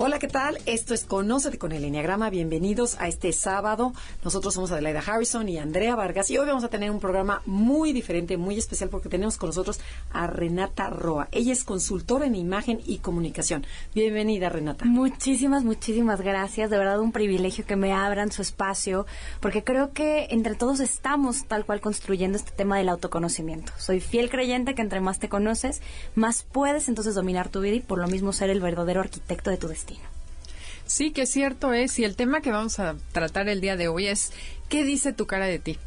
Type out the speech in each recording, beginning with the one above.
Hola, ¿qué tal? Esto es Conócete con el Enneagrama. Bienvenidos a este sábado. Nosotros somos Adelaida Harrison y Andrea Vargas y hoy vamos a tener un programa muy diferente, muy especial porque tenemos con nosotros a Renata Roa. Ella es consultora en imagen y comunicación. Bienvenida, Renata. Muchísimas, muchísimas gracias. De verdad un privilegio que me abran su espacio porque creo que entre todos estamos tal cual construyendo este tema del autoconocimiento. Soy fiel creyente que entre más te conoces, más puedes entonces dominar tu vida y por lo mismo ser el verdadero arquitecto de tu destino. Sí, que cierto es. Y el tema que vamos a tratar el día de hoy es ¿qué dice tu cara de ti?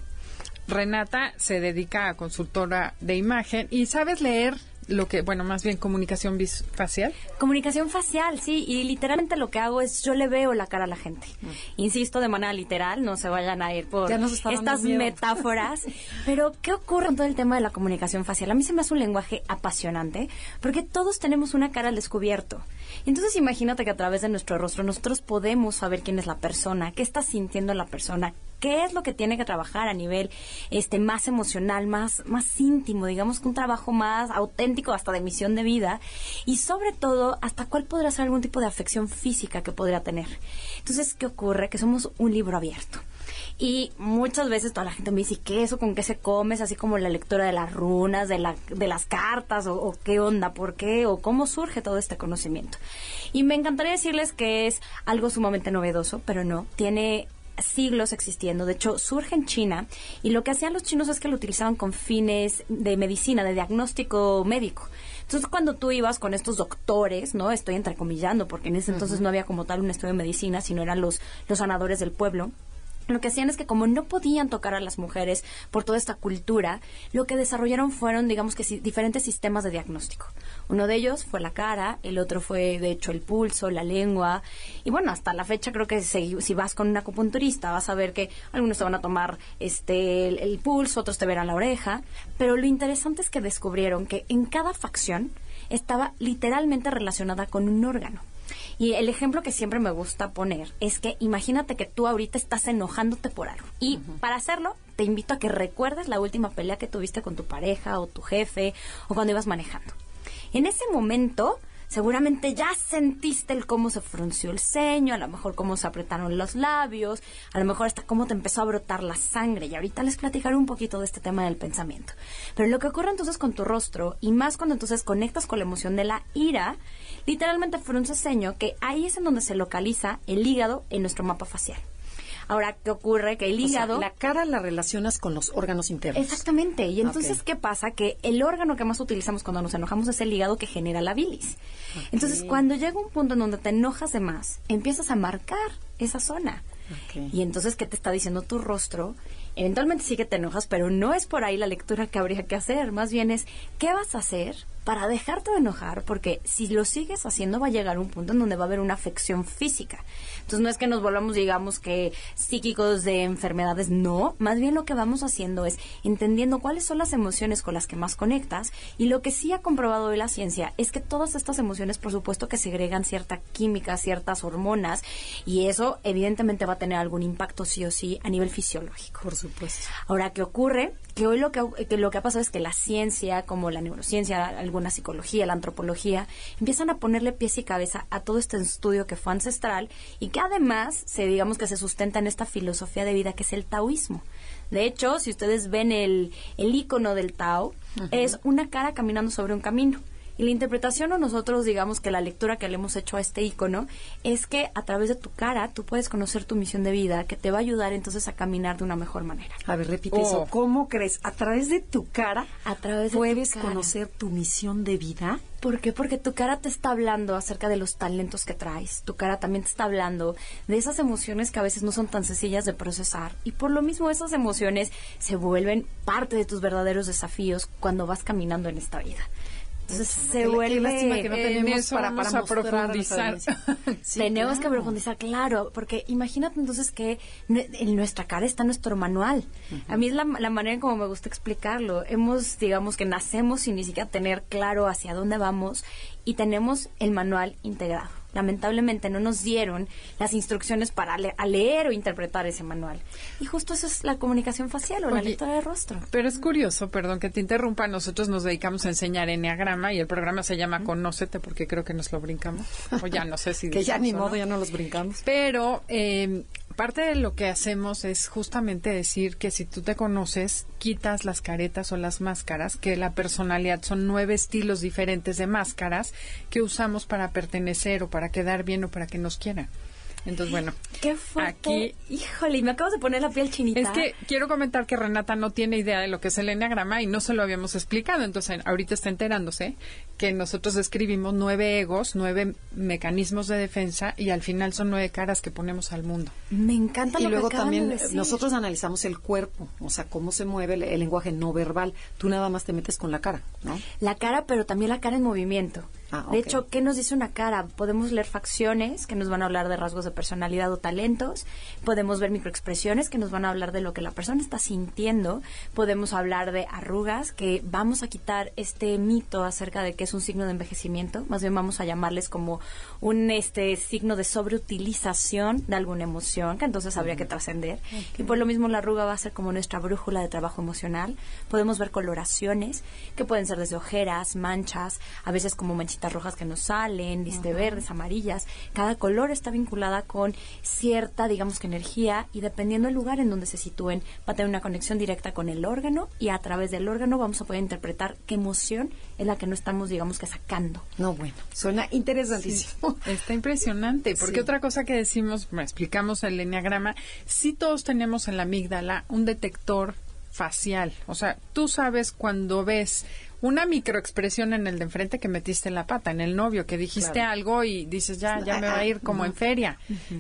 Renata se dedica a consultora de imagen y sabes leer lo que, bueno, más bien comunicación facial. Comunicación facial, sí, y literalmente lo que hago es yo le veo la cara a la gente. Mm. Insisto de manera literal, no se vayan a ir por estas metáforas. Pero, ¿qué ocurre con todo el tema de la comunicación facial? A mí se me hace un lenguaje apasionante porque todos tenemos una cara al descubierto. Entonces, imagínate que a través de nuestro rostro nosotros podemos saber quién es la persona, qué está sintiendo la persona, qué es lo que tiene que trabajar a nivel este más emocional, más más íntimo, digamos que un trabajo más auténtico hasta de misión de vida y sobre todo hasta cuál podrá ser algún tipo de afección física que podría tener. Entonces, ¿qué ocurre? Que somos un libro abierto. Y muchas veces toda la gente me dice, ¿qué eso? ¿Con qué se comes? Así como la lectura de las runas, de, la, de las cartas, o, o, qué onda, por qué, o cómo surge todo este conocimiento. Y me encantaría decirles que es algo sumamente novedoso, pero no, tiene siglos existiendo. De hecho, surge en China y lo que hacían los chinos es que lo utilizaban con fines de medicina, de diagnóstico médico. Entonces, cuando tú ibas con estos doctores, ¿no? Estoy entrecomillando, porque en ese entonces no había como tal un estudio de medicina, sino eran los, los sanadores del pueblo lo que hacían es que como no podían tocar a las mujeres por toda esta cultura, lo que desarrollaron fueron, digamos que diferentes sistemas de diagnóstico. Uno de ellos fue la cara, el otro fue, de hecho, el pulso, la lengua. Y bueno, hasta la fecha creo que si, vas con un acupunturista vas a ver que algunos te van a tomar este el pulso, otros te verán la oreja. Pero lo interesante es que descubrieron que en cada facción estaba literalmente relacionada con un órgano. Y el ejemplo que siempre me gusta poner es que imagínate que tú ahorita estás enojándote por algo. Y para hacerlo, te invito a que recuerdes la última pelea que tuviste con tu pareja o tu jefe o cuando ibas manejando. En ese momento, seguramente ya sentiste el cómo se frunció el ceño, a lo mejor cómo se apretaron los labios, a lo mejor hasta cómo te empezó a brotar la sangre. Y ahorita les platicaré un poquito de este tema del pensamiento. Pero lo que ocurre entonces con tu rostro, y más cuando entonces conectas con la emoción de la ira, literalmente frunce ceño, que ahí es en donde se localiza el hígado en nuestro mapa facial. Ahora, ¿qué ocurre? Que el hígado... la cara la relacionas con los órganos internos. Exactamente. Y entonces, ¿qué pasa? Que el órgano que más utilizamos cuando nos enojamos es el hígado que genera la bilis. Entonces, cuando llega un punto en donde te enojas de más, empiezas a marcar esa zona. Y entonces, ¿qué te está diciendo tu rostro? Eventualmente sí que te enojas, pero no es por ahí la lectura que habría que hacer. Más bien es, ¿qué vas a hacer para dejarte de enojar, porque si lo sigues haciendo va a llegar un punto en donde va a haber una afección física. Entonces no es que nos volvamos, digamos, que psíquicos de enfermedades, no, más bien lo que vamos haciendo es entendiendo cuáles son las emociones con las que más conectas y lo que sí ha comprobado hoy la ciencia es que todas estas emociones, por supuesto, que segregan cierta química, ciertas hormonas y eso evidentemente va a tener algún impacto sí o sí a nivel fisiológico. Por supuesto. Ahora, ¿qué ocurre? que hoy lo que, lo que ha pasado es que la ciencia, como la neurociencia, alguna psicología, la antropología, empiezan a ponerle pies y cabeza a todo este estudio que fue ancestral y que además se digamos que se sustenta en esta filosofía de vida que es el taoísmo. De hecho, si ustedes ven el, el icono del Tao, es una cara caminando sobre un camino. Y la interpretación o nosotros digamos que la lectura que le hemos hecho a este icono es que a través de tu cara tú puedes conocer tu misión de vida que te va a ayudar entonces a caminar de una mejor manera. A ver, repite eso. Oh. ¿Cómo crees? ¿A través de tu cara a través de puedes conocer tu misión de vida? ¿Por qué? Porque tu cara te está hablando acerca de los talentos que traes. Tu cara también te está hablando de esas emociones que a veces no son tan sencillas de procesar. Y por lo mismo esas emociones se vuelven parte de tus verdaderos desafíos cuando vas caminando en esta vida. Entonces se vuelve... que no tenemos para, para profundizar. tenemos que profundizar, claro, porque imagínate entonces que en nuestra cara está nuestro manual. A mí es la, la manera en como me gusta explicarlo. Hemos, digamos que nacemos sin ni siquiera tener claro hacia dónde vamos y tenemos el manual integrado lamentablemente no nos dieron las instrucciones para leer o interpretar ese manual. Y justo eso es la comunicación facial o la lectura de rostro. Pero es curioso, perdón que te interrumpa, nosotros nos dedicamos a enseñar enneagrama y el programa se llama Conócete porque creo que nos lo brincamos. O ya no sé si... que ya ni modo, ya no los brincamos. Pero eh, parte de lo que hacemos es justamente decir que si tú te conoces, quitas las caretas o las máscaras, que la personalidad son nueve estilos diferentes de máscaras que usamos para pertenecer o para quedar bien o para que nos quieran. Entonces, bueno. Qué fuerte. Aquí, Híjole, me acabas de poner la piel chinita. Es que quiero comentar que Renata no tiene idea de lo que es el enneagrama y no se lo habíamos explicado. Entonces, ahorita está enterándose que nosotros escribimos nueve egos, nueve mecanismos de defensa y al final son nueve caras que ponemos al mundo. Me encanta y lo luego que también nosotros analizamos el cuerpo, o sea, cómo se mueve el, lenguaje no verbal. Tú nada más te metes con la cara, ¿no? La cara, pero también la cara en movimiento. Ah, de hecho, ¿qué nos dice una cara? Podemos leer facciones que nos van a hablar de rasgos de personalidad o talentos. Podemos ver microexpresiones que nos van a hablar de lo que la persona está sintiendo. Podemos hablar de arrugas que vamos a quitar este mito acerca de que es un signo de envejecimiento. Más bien vamos a llamarles como un este signo de sobreutilización de alguna emoción que entonces habría que trascender. Y por lo mismo la arruga va a ser como nuestra brújula de trabajo emocional. Podemos ver coloraciones que pueden ser desde ojeras, manchas, a veces como manchitas rojas que nos salen, viste verdes, amarillas. Cada color está vinculada con cierta, digamos que energía y dependiendo del lugar en donde se sitúen, va a tener una conexión directa con el órgano y a través del órgano vamos a poder interpretar qué emoción es la que no estamos, digamos que sacando. No, bueno, suena interesantísimo. está impresionante, porque otra cosa que decimos, explicamos el enneagrama, si todos tenemos en la amígdala un detector facial. O sea, tú sabes cuando ves una microexpresión en el de enfrente que metiste en la pata, en el novio, que dijiste algo y dices, ya, ya me va a ir como en feria.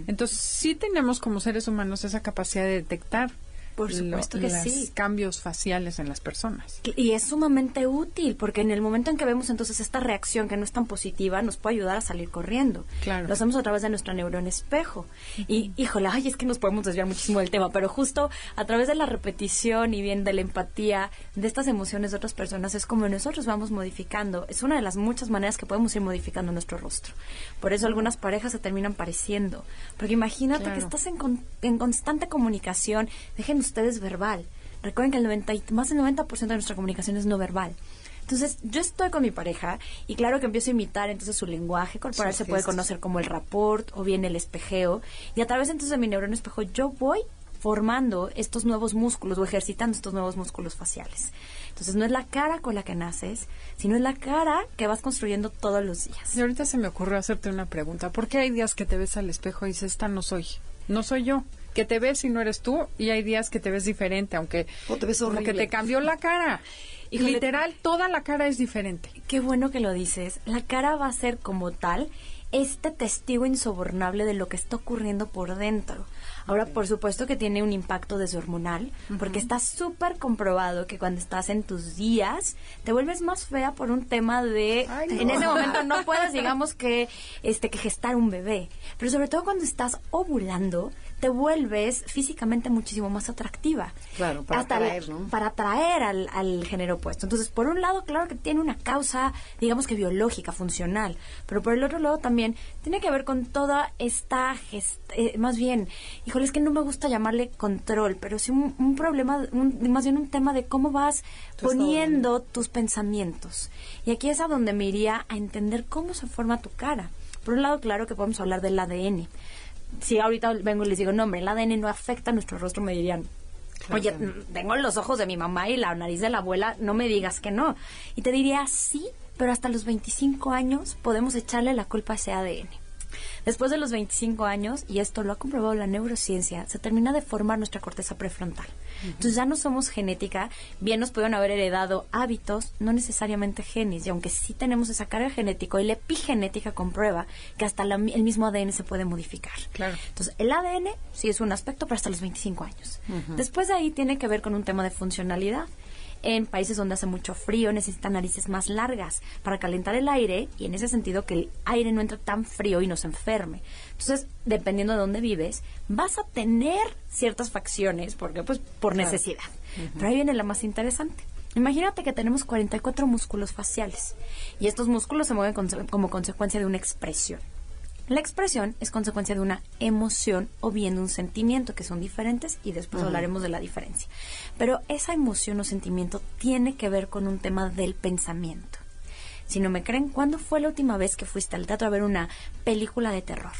Entonces, sí tenemos como seres humanos esa capacidad de detectar por supuesto que sí. cambios faciales en las personas. Y es sumamente útil porque en el momento en que vemos entonces esta reacción que no es tan positiva, nos puede ayudar a salir corriendo. Claro. Lo hacemos a través de nuestro neurón espejo. Y híjole, ay, es que nos podemos desviar muchísimo del tema, pero justo a través de la repetición y bien de la empatía de estas emociones de otras personas es como nosotros vamos modificando. Es una de las muchas maneras que podemos ir modificando nuestro rostro. Por eso algunas parejas se terminan pareciendo. Porque imagínate que estás en, en constante comunicación. Dejen ustedes verbal. Recuerden que el 90, más del 90% de nuestra comunicación es no verbal. Entonces, yo estoy con mi pareja y claro que empiezo a imitar entonces su lenguaje corporal se puede conocer como el rapport o bien el espejeo y a través entonces de mi neurona espejo yo voy formando estos nuevos músculos o ejercitando estos nuevos músculos faciales. Entonces, no es la cara con la que naces, sino es la cara que vas construyendo todos los días. Y ahorita se me ocurrió hacerte una pregunta. ¿Por qué hay días que te ves al espejo y dices, esta no soy? No soy yo que te ves y no eres tú y hay días que te ves diferente, aunque te ves como que te cambió la cara. Y literal, toda la cara es diferente. Qué bueno que lo dices. La cara va a ser como tal este testigo insobornable de lo que está ocurriendo por dentro. Ahora, por supuesto que tiene un impacto deshormonal, porque está súper comprobado que cuando estás en tus días, te vuelves más fea por un tema de... En ese momento no puedes, digamos, que, este, que gestar un bebé. Pero sobre todo cuando estás ovulando, te vuelves físicamente muchísimo más atractiva. Claro, para atraer, ¿no? Para atraer al, al, género opuesto. Entonces, por un lado, claro que tiene una causa, digamos que biológica, funcional, pero por el otro lado también tiene que ver con toda esta, eh, más bien, híjole, es que no me gusta llamarle control, pero sí un, problema, más bien un tema de cómo vas poniendo tus pensamientos. Y aquí es a donde me iría a entender cómo se forma tu cara. Por un lado, claro que podemos hablar del ADN si ahorita vengo y les digo, no, hombre, el ADN no afecta a nuestro rostro, me dirían, Oye, tengo los ojos de mi mamá y la nariz de la abuela, no me digas que no. Y te diría, sí, pero hasta los 25 años podemos echarle la culpa a ese ADN. Después de los 25 años, y esto lo ha comprobado la neurociencia, se termina de formar nuestra corteza prefrontal. Entonces ya no somos genética, bien nos pueden haber heredado hábitos, no necesariamente genes, y aunque sí tenemos esa carga genética y la epigenética comprueba que hasta el mismo ADN se puede modificar. Claro. Entonces el ADN sí es un aspecto, pero hasta los 25 años. Después de ahí tiene que ver con un tema de funcionalidad en países donde hace mucho frío necesitan narices más largas para calentar el aire y en ese sentido que el aire no entre tan frío y nos enferme. Entonces, dependiendo de dónde vives, vas a tener ciertas facciones, porque pues por necesidad. Pero ahí viene la más interesante. Imagínate que tenemos 44 músculos faciales y estos músculos se mueven como consecuencia de una expresión. La expresión es consecuencia de una emoción o bien de un sentimiento, que son diferentes y después hablaremos de la diferencia. Pero esa emoción o sentimiento tiene que ver con un tema del pensamiento. Si no me creen, ¿cuándo fue la última vez que fuiste al teatro a ver una película de terror?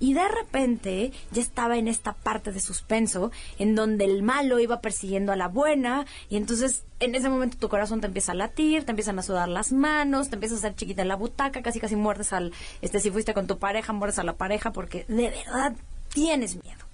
Y de repente ya estaba en esta parte de suspenso en donde el malo iba persiguiendo a la buena y entonces en ese momento tu corazón te empieza a latir, te empiezan a sudar las manos, te empiezas a hacer chiquita en la butaca, casi casi muerdes al, este, si fuiste con tu pareja, muerdes a la pareja porque de verdad tienes miedo.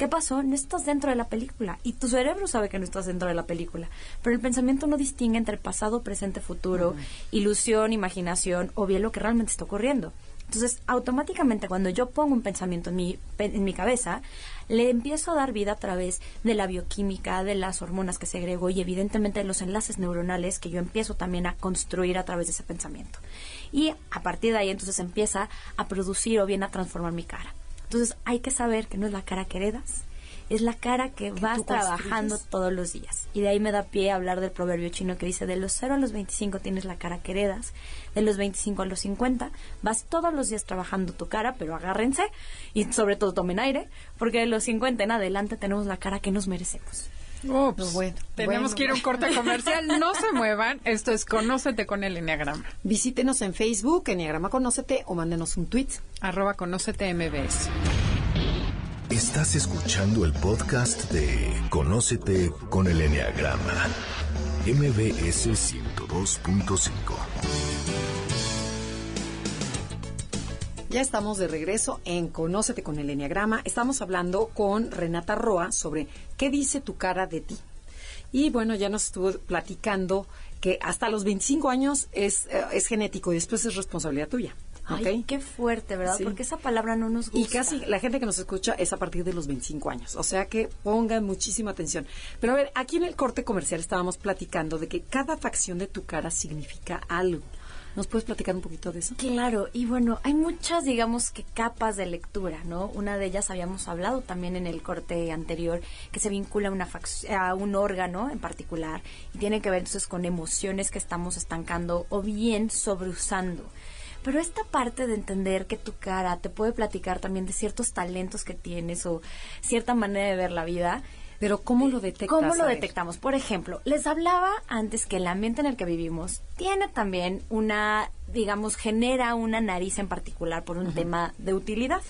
¿Qué pasó? No estás dentro de la película y tu cerebro sabe que no estás dentro de la película, pero el pensamiento no distingue entre pasado, presente, futuro, ilusión, imaginación o bien lo que realmente está ocurriendo. Entonces, automáticamente cuando yo pongo un pensamiento en mi, en mi cabeza, le empiezo a dar vida a través de la bioquímica, de las hormonas que segrego y evidentemente de los enlaces neuronales que yo empiezo también a construir a través de ese pensamiento. Y a partir de ahí entonces empieza a producir o bien a transformar mi cara. Entonces hay que saber que no es la cara que heredas, es la cara que, vas trabajando todos los días. Y de ahí me da pie a hablar del proverbio chino que dice, de los 0 a los 25 tienes la cara que heredas, de los 25 a los 50 vas todos los días trabajando tu cara, pero agárrense y sobre todo tomen aire, porque de los 50 en adelante tenemos la cara que nos merecemos. Ups, bueno, tenemos que ir a un corte comercial. No se muevan. Esto es Conócete con el Enneagrama. Visítenos en Facebook, Enneagrama Conócete, o mándenos un tweet. Arroba Conócete MBS. Estás escuchando el podcast de Conócete con el Enneagrama. MBS 102.5. Ya estamos de regreso en Conócete con el Enneagrama. Estamos hablando con Renata Roa sobre qué dice tu cara de ti. Y bueno, ya nos estuvo platicando que hasta los 25 años es, eh, es genético y después es responsabilidad tuya. Ay, qué fuerte, ¿verdad? Porque esa palabra no nos gusta. Y casi la gente que nos escucha es a partir de los 25 años. O sea que pongan muchísima atención. Pero a ver, aquí en el corte comercial estábamos platicando de que cada facción de tu cara significa algo. ¿Nos puedes platicar un poquito de eso? Claro, y bueno, hay muchas, digamos que capas de lectura, ¿no? Una de ellas habíamos hablado también en el corte anterior, que se vincula a, una a un órgano en particular y tiene que ver entonces con emociones que estamos estancando o bien sobreusando. Pero esta parte de entender que tu cara te puede platicar también de ciertos talentos que tienes o cierta manera de ver la vida. Pero ¿cómo lo detectas? ¿Cómo lo detectamos? Por ejemplo, les hablaba antes que el ambiente en el que vivimos tiene también una, digamos, genera una nariz en particular por un tema de utilidad.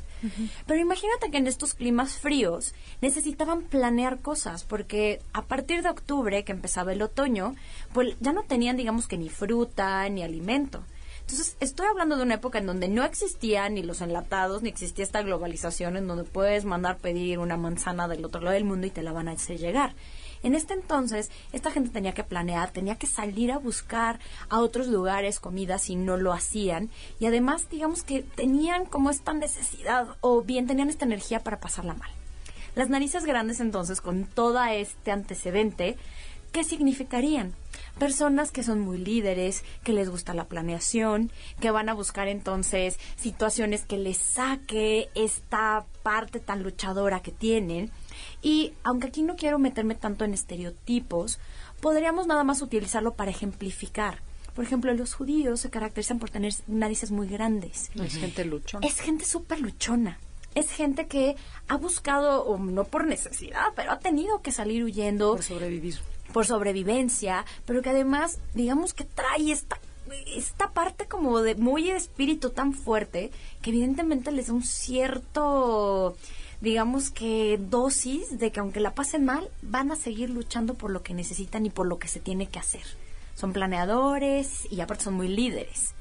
Pero imagínate que en estos climas fríos necesitaban planear cosas, porque a partir de octubre, que empezaba el otoño, pues ya no tenían, digamos, que ni fruta ni alimento. Entonces, estoy hablando de una época en donde no existían ni los enlatados, ni existía esta globalización en donde puedes mandar pedir una manzana del otro lado del mundo y te la van a hacer llegar. En este entonces, esta gente tenía que planear, tenía que salir a buscar a otros lugares comidas y no lo hacían. Y además, digamos que tenían como esta necesidad o bien tenían esta energía para pasarla mal. Las narices grandes entonces, con todo este antecedente, ¿qué significarían? Personas que son muy líderes, que les gusta la planeación, que van a buscar entonces situaciones que les saque esta parte tan luchadora que tienen. Y aunque aquí no quiero meterme tanto en estereotipos, podríamos nada más utilizarlo para ejemplificar. Por ejemplo, los judíos se caracterizan por tener narices muy grandes. Es gente luchona. Es gente súper luchona es gente que ha buscado, o no por necesidad, pero ha tenido que salir huyendo. Por sobrevivir por sobrevivencia, pero que además, digamos que trae esta esta parte como de muy espíritu tan fuerte que evidentemente les da un cierto digamos que dosis de que aunque la pasen mal van a seguir luchando por lo que necesitan y por lo que se tiene que hacer. Son planeadores y aparte son muy líderes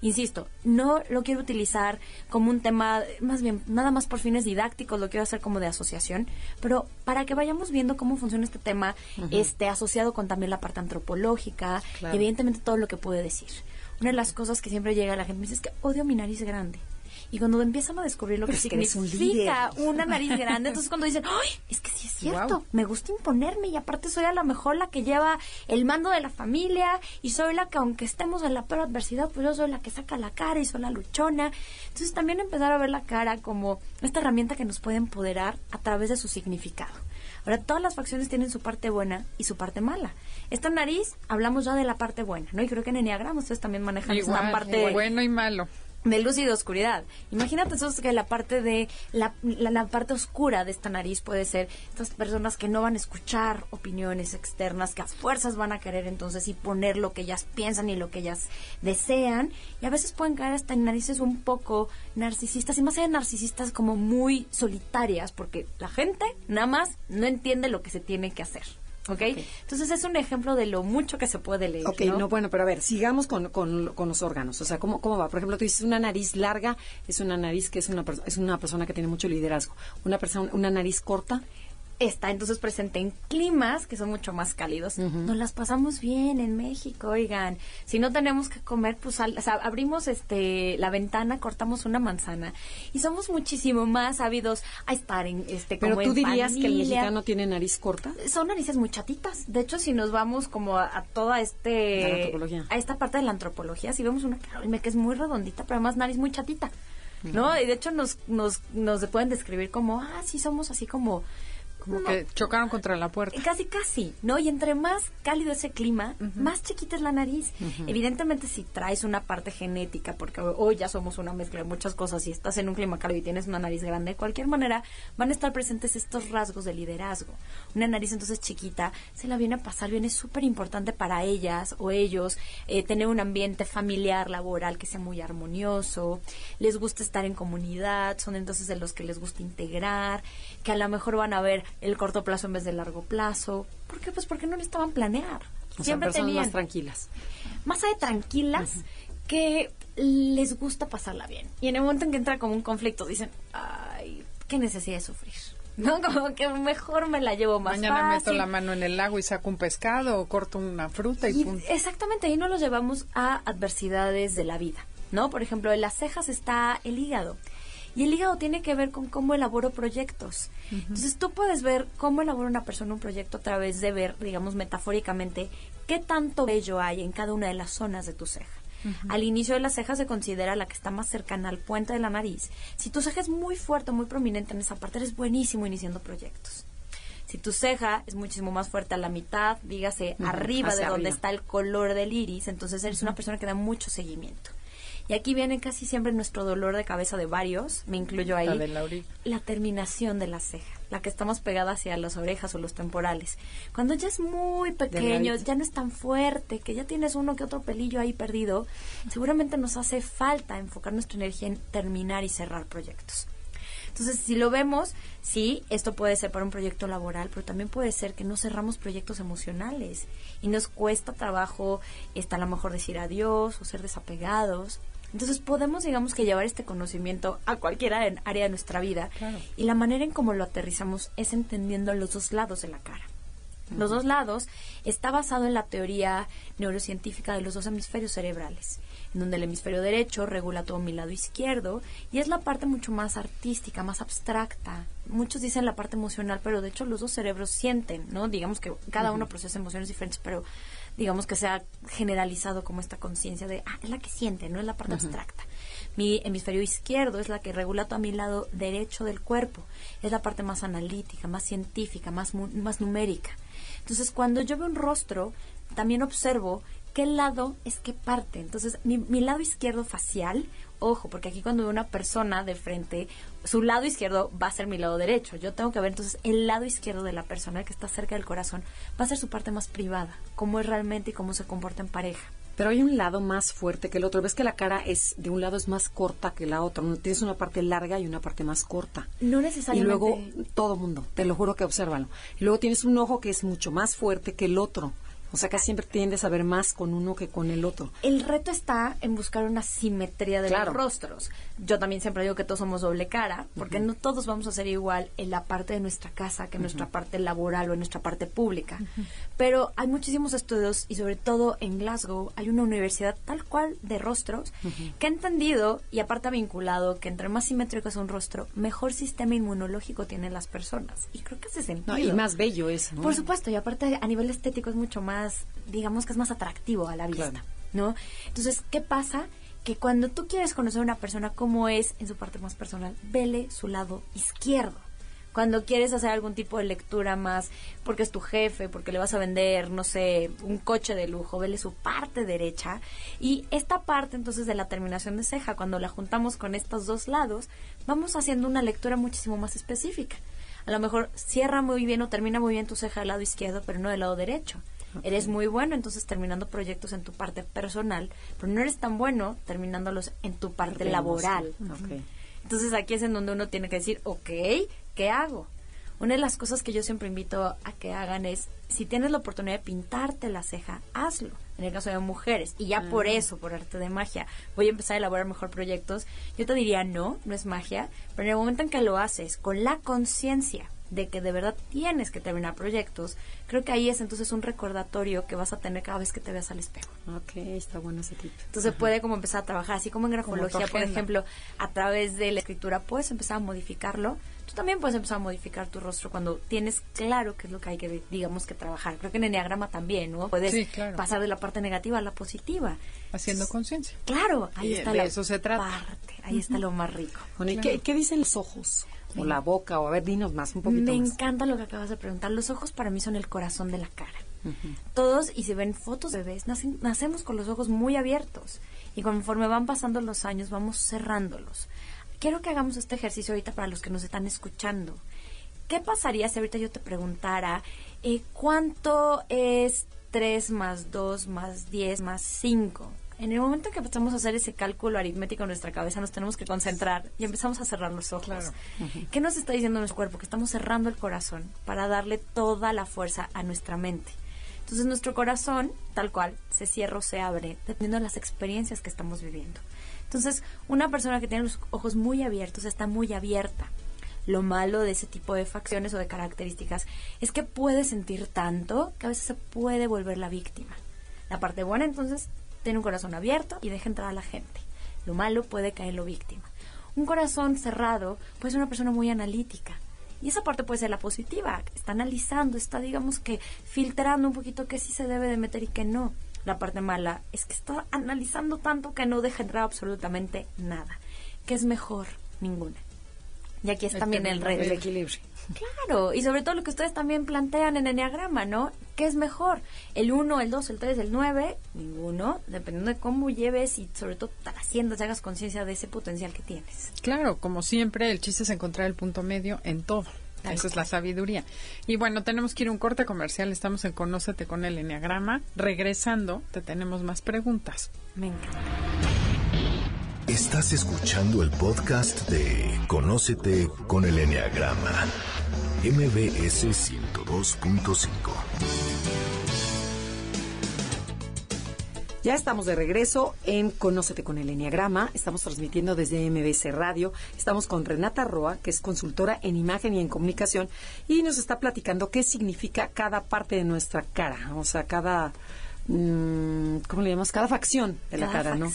Insisto, no lo quiero utilizar como un tema, más bien, nada más por fines didácticos, lo quiero hacer como de asociación, pero para que vayamos viendo cómo funciona este tema, este, asociado con también la parte antropológica, y evidentemente todo lo que puede decir. Una de las cosas que siempre llega a la gente me dice es que odio mi nariz grande. Y cuando empiezan a descubrir lo que significa una nariz grande, entonces cuando dicen, ¡ay! Es que sí es cierto, me gusta imponerme y aparte soy a lo mejor la que lleva el mando de la familia y soy la que aunque estemos en la peor adversidad, pues yo soy la que saca la cara y soy la luchona. Entonces también empezar a ver la cara como esta herramienta que nos puede empoderar a través de su significado. Ahora, todas las facciones tienen su parte buena y su parte mala. Esta nariz, hablamos ya de la parte buena, ¿no? Y creo que en Enneagrama ustedes también manejan esta parte... Bueno y malo de luz y de oscuridad. Imagínate entonces que la parte de la, la, parte oscura de esta nariz puede ser estas personas que no van a escuchar opiniones externas, que a fuerzas van a querer entonces y poner lo que ellas piensan y lo que ellas desean. Y a veces pueden caer hasta en narices un poco narcisistas y más allá de narcisistas como muy solitarias, porque la gente nada más no entiende lo que se tiene que hacer. ¿Okay? Entonces es un ejemplo de lo mucho que se puede leer. Ok, ¿no? bueno, pero a ver, sigamos con, con, con, los órganos. O sea, ¿cómo, ¿cómo va? Por ejemplo, tú dices una nariz larga, es una nariz que es una, es una persona que tiene mucho liderazgo. Una, persona, una nariz corta está entonces presente en climas que son mucho más cálidos. Nos las pasamos bien en México, oigan. Si no tenemos que comer, pues abrimos este la ventana, cortamos una manzana y somos muchísimo más ávidos a estar en este Pero tú dirías que el mexicano tiene nariz corta? Son narices muy chatitas. De hecho, si nos vamos como a, toda este a esta parte de la antropología, si vemos una que es muy redondita, pero además nariz muy chatita. ¿No? Y de hecho nos, nos, nos pueden describir como, ah, sí, somos así como como que chocaron contra la puerta. Casi, casi, ¿no? Y entre más cálido ese clima, más chiquita es la nariz. Evidentemente, si traes una parte genética, porque hoy ya somos una mezcla de muchas cosas, y estás en un clima cálido y tienes una nariz grande, de cualquier manera van a estar presentes estos rasgos de liderazgo. Una nariz entonces chiquita se la viene a pasar bien, es súper importante para ellas o ellos eh, tener un ambiente familiar, laboral que sea muy armonioso, les gusta estar en comunidad, son entonces de los que les gusta integrar, que a lo mejor van a ver el corto plazo en vez del largo plazo. ¿Por qué? Pues porque no necesitaban planear. Siempre tenían más tranquilas. Más de tranquilas que les gusta pasarla bien. Y en el momento en que entra como un conflicto dicen, ay, qué necesidad de sufrir. ¿no? Como que mejor me la llevo más Mañana meto la mano en el lago y saco un pescado o corto una fruta y, y Exactamente, ahí no los llevamos a adversidades de la vida, ¿no? Por ejemplo, en las cejas está el hígado. Y el hígado tiene que ver con cómo elaboro proyectos. Entonces tú puedes ver cómo elabora una persona un proyecto a través de ver, digamos metafóricamente, qué tanto vello hay en cada una de las zonas de tu ceja. Al inicio de la ceja se considera la que está más cercana al puente de la nariz. Si tu ceja es muy fuerte, muy prominente en esa parte, eres buenísimo iniciando proyectos. Si tu ceja es muchísimo más fuerte a la mitad, dígase arriba de donde está el color del iris, entonces eres una persona que da mucho seguimiento. Y aquí viene casi siempre nuestro dolor de cabeza de varios, me incluyo ahí, la, terminación de la ceja, la que estamos pegada hacia las orejas o los temporales. Cuando ya es muy pequeño, ya no es tan fuerte, que ya tienes uno que otro pelillo ahí perdido, seguramente nos hace falta enfocar nuestra energía en terminar y cerrar proyectos. Entonces, si lo vemos, sí, esto puede ser para un proyecto laboral, pero también puede ser que no cerramos proyectos emocionales y nos cuesta trabajo, está a lo mejor decir adiós o ser desapegados. Entonces podemos, digamos que llevar este conocimiento a cualquier área de nuestra vida y la manera en cómo lo aterrizamos es entendiendo los dos lados de la cara. Los dos lados está basado en la teoría neurocientífica de los dos hemisferios cerebrales, en donde el hemisferio derecho regula todo mi lado izquierdo y es la parte mucho más artística, más abstracta. Muchos dicen la parte emocional, pero de hecho los dos cerebros sienten, ¿no? Digamos que cada uno procesa emociones diferentes, pero digamos que se ha generalizado como esta conciencia de, ah, es la que siente, no es la parte abstracta. Mi hemisferio izquierdo es la que regula todo a mi lado derecho del cuerpo, es la parte más analítica, más científica, más, más numérica. Entonces, cuando yo veo un rostro, también observo qué lado es qué parte. Entonces, mi, mi lado izquierdo facial ojo, porque aquí cuando veo una persona de frente, su lado izquierdo va a ser mi lado derecho. Yo tengo que ver entonces el lado izquierdo de la persona que está cerca del corazón, va a ser su parte más privada, cómo es realmente y cómo se comporta en pareja. Pero hay un lado más fuerte que el otro. Ves que la cara es de un lado es más corta que la otra. Tienes una parte larga y una parte más corta. No necesariamente. Y luego todo mundo, te lo juro que obsérvalo. Y luego tienes un ojo que es mucho más fuerte que el otro O sea, casi siempre tiendes a ver más con uno que con el otro. El reto está en buscar una simetría de los rostros. Yo también siempre digo que todos somos doble cara, porque no todos vamos a ser igual en la parte de nuestra casa que en nuestra parte laboral o en nuestra parte pública. Pero hay muchísimos estudios y sobre todo en Glasgow hay una universidad tal cual de rostros que ha entendido y aparte ha vinculado que entre más simétrico es un rostro, mejor sistema inmunológico tienen las personas. Y creo que hace sentido. y más bello es. Por supuesto, y aparte a nivel estético es mucho más digamos que es más atractivo a la vista, ¿no? Entonces, ¿qué pasa? Que cuando tú quieres conocer a una persona como es en su parte más personal, vele su lado izquierdo. Cuando quieres hacer algún tipo de lectura más, porque es tu jefe, porque le vas a vender, no sé, un coche de lujo, vele su parte derecha. Y esta parte entonces de la terminación de ceja, cuando la juntamos con estos dos lados, vamos haciendo una lectura muchísimo más específica. A lo mejor cierra muy bien o termina muy bien tu ceja del lado izquierdo, pero no del lado derecho. Eres muy bueno entonces terminando proyectos en tu parte personal, pero no eres tan bueno terminándolos en tu parte laboral. Entonces aquí es en donde uno tiene que decir, ok, ¿qué hago? Una de las cosas que yo siempre invito a que hagan es, si tienes la oportunidad de pintarte la ceja, hazlo. En el caso de mujeres, y ya por eso, por arte de magia, voy a empezar a elaborar mejor proyectos, yo te diría, no, no es magia, pero en el momento en que lo haces con la conciencia de que de verdad tienes que terminar proyectos, creo que ahí es entonces un recordatorio que vas a tener cada vez que te veas al espejo. Ok, está bueno ese tipo. Entonces puede como empezar a trabajar, así como en grafología, por ejemplo, a través de la escritura puedes empezar a modificarlo. Tú también puedes empezar a modificar tu rostro cuando tienes claro qué es lo que hay que, digamos, que trabajar. Creo que en enneagrama también, ¿no? Puedes pasar de la parte negativa a la positiva. Haciendo conciencia. Claro, ahí está la eso se trata. parte, ahí está lo más rico. ¿qué, ¿qué dicen los ojos? O la boca, o a ver, dinos más, un poquito Me encanta lo que acabas de preguntar. Los ojos para mí son el corazón de la cara. Todos, y se ven fotos de bebés, nacemos con los ojos muy abiertos. Y conforme van pasando los años, vamos cerrándolos. Quiero que hagamos este ejercicio ahorita para los que nos están escuchando. ¿Qué pasaría si ahorita yo te preguntara eh, cuánto es 3 más 2 más 10 más 5? En el momento que empezamos a hacer ese cálculo aritmético en nuestra cabeza, nos tenemos que concentrar y empezamos a cerrar los ojos. ¿Qué nos está diciendo nuestro cuerpo? Que estamos cerrando el corazón para darle toda la fuerza a nuestra mente. Entonces nuestro corazón, tal cual, se cierra o se abre, dependiendo de las experiencias que estamos viviendo. Entonces, una persona que tiene los ojos muy abiertos está muy abierta. Lo malo de ese tipo de facciones o de características es que puede sentir tanto que a veces se puede volver la víctima. La parte buena entonces tiene un corazón abierto y deja entrar a la gente. Lo malo puede caer lo víctima. Un corazón cerrado puede ser una persona muy analítica. Y esa parte puede ser la positiva. Está analizando, está, digamos que, filtrando un poquito qué sí se debe de meter y qué no. La parte mala es que está analizando tanto que no deja entrar absolutamente nada. ¿Qué es mejor? Ninguna. Y aquí es también el, el equilibrio. Claro, y sobre todo lo que ustedes también plantean en Enneagrama, ¿no? ¿Qué es mejor? ¿El 1, el 2, el 3, el 9? Ninguno, dependiendo de cómo lleves y sobre todo trasciendas hagas conciencia de ese potencial que tienes. Claro, como siempre, el chiste es encontrar el punto medio en todo. Esa es la sabiduría. Y bueno, tenemos que ir a un corte comercial. Estamos en Conócete con el Enneagrama. Regresando, te tenemos más preguntas. Me encanta. Estás escuchando el podcast de Conócete con el Enneagrama. MBS 102.5. Ya estamos de regreso en Conócete con el Enneagrama. Estamos transmitiendo desde MBS Radio. Estamos con Renata Roa, que es consultora en imagen y en comunicación, y nos está platicando qué significa cada parte de nuestra cara, o sea, cada ¿cómo le llamamos? Cada facción de la cara, ¿no?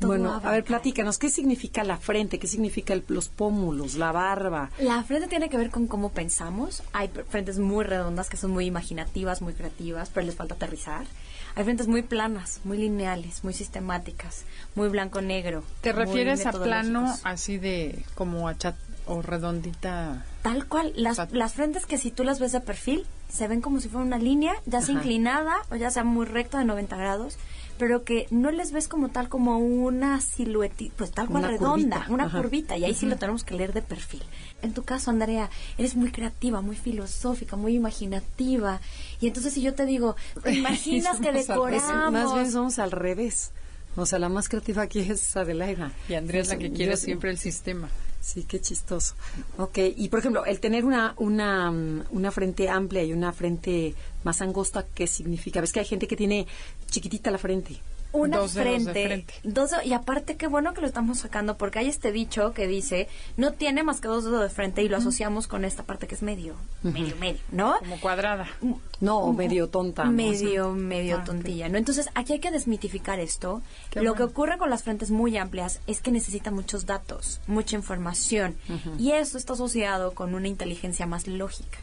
bueno, a ver, platícanos, ¿qué significa la frente? ¿Qué significa los pómulos, la barba? La frente tiene que ver con cómo pensamos. Hay frentes muy redondas que son muy imaginativas, muy creativas, pero les falta aterrizar. Hay frentes muy planas, muy lineales, muy sistemáticas, muy blanco-negro. ¿Te refieres a plano así de como achat o redondita? Tal cual, las, las frentes que si tú las ves de perfil, se ven como si fuera una línea, ya sea inclinada o ya sea muy recta de 90 grados, pero que no les ves como tal como una silueta, pues tal cual redonda, una curvita, y ahí sí lo tenemos que leer de perfil. En tu caso, Andrea, eres muy creativa, muy filosófica, muy imaginativa, y entonces si yo te digo, ¿te imaginas que decoramos? más bien somos al revés. O sea, la más creativa aquí es Adelaida. Y Andrea es la que quiere siempre el sistema. Sí, qué chistoso. Ok, y por ejemplo, el tener una, una, una frente amplia y una frente más angosta, ¿qué significa? Ves que hay gente que tiene chiquitita la frente una frente, dos y aparte qué bueno que lo estamos sacando porque hay este dicho que dice no tiene más que dos dedos de frente y lo asociamos con esta parte que es medio, medio, medio, ¿no? Como cuadrada. Mm, no, medio tonta. Medio, medio ah, tontilla, ¿no? Entonces aquí hay que desmitificar esto. lo que ocurre con las frentes muy amplias es que necesitan muchos datos, mucha información y eso está asociado con una inteligencia más lógica.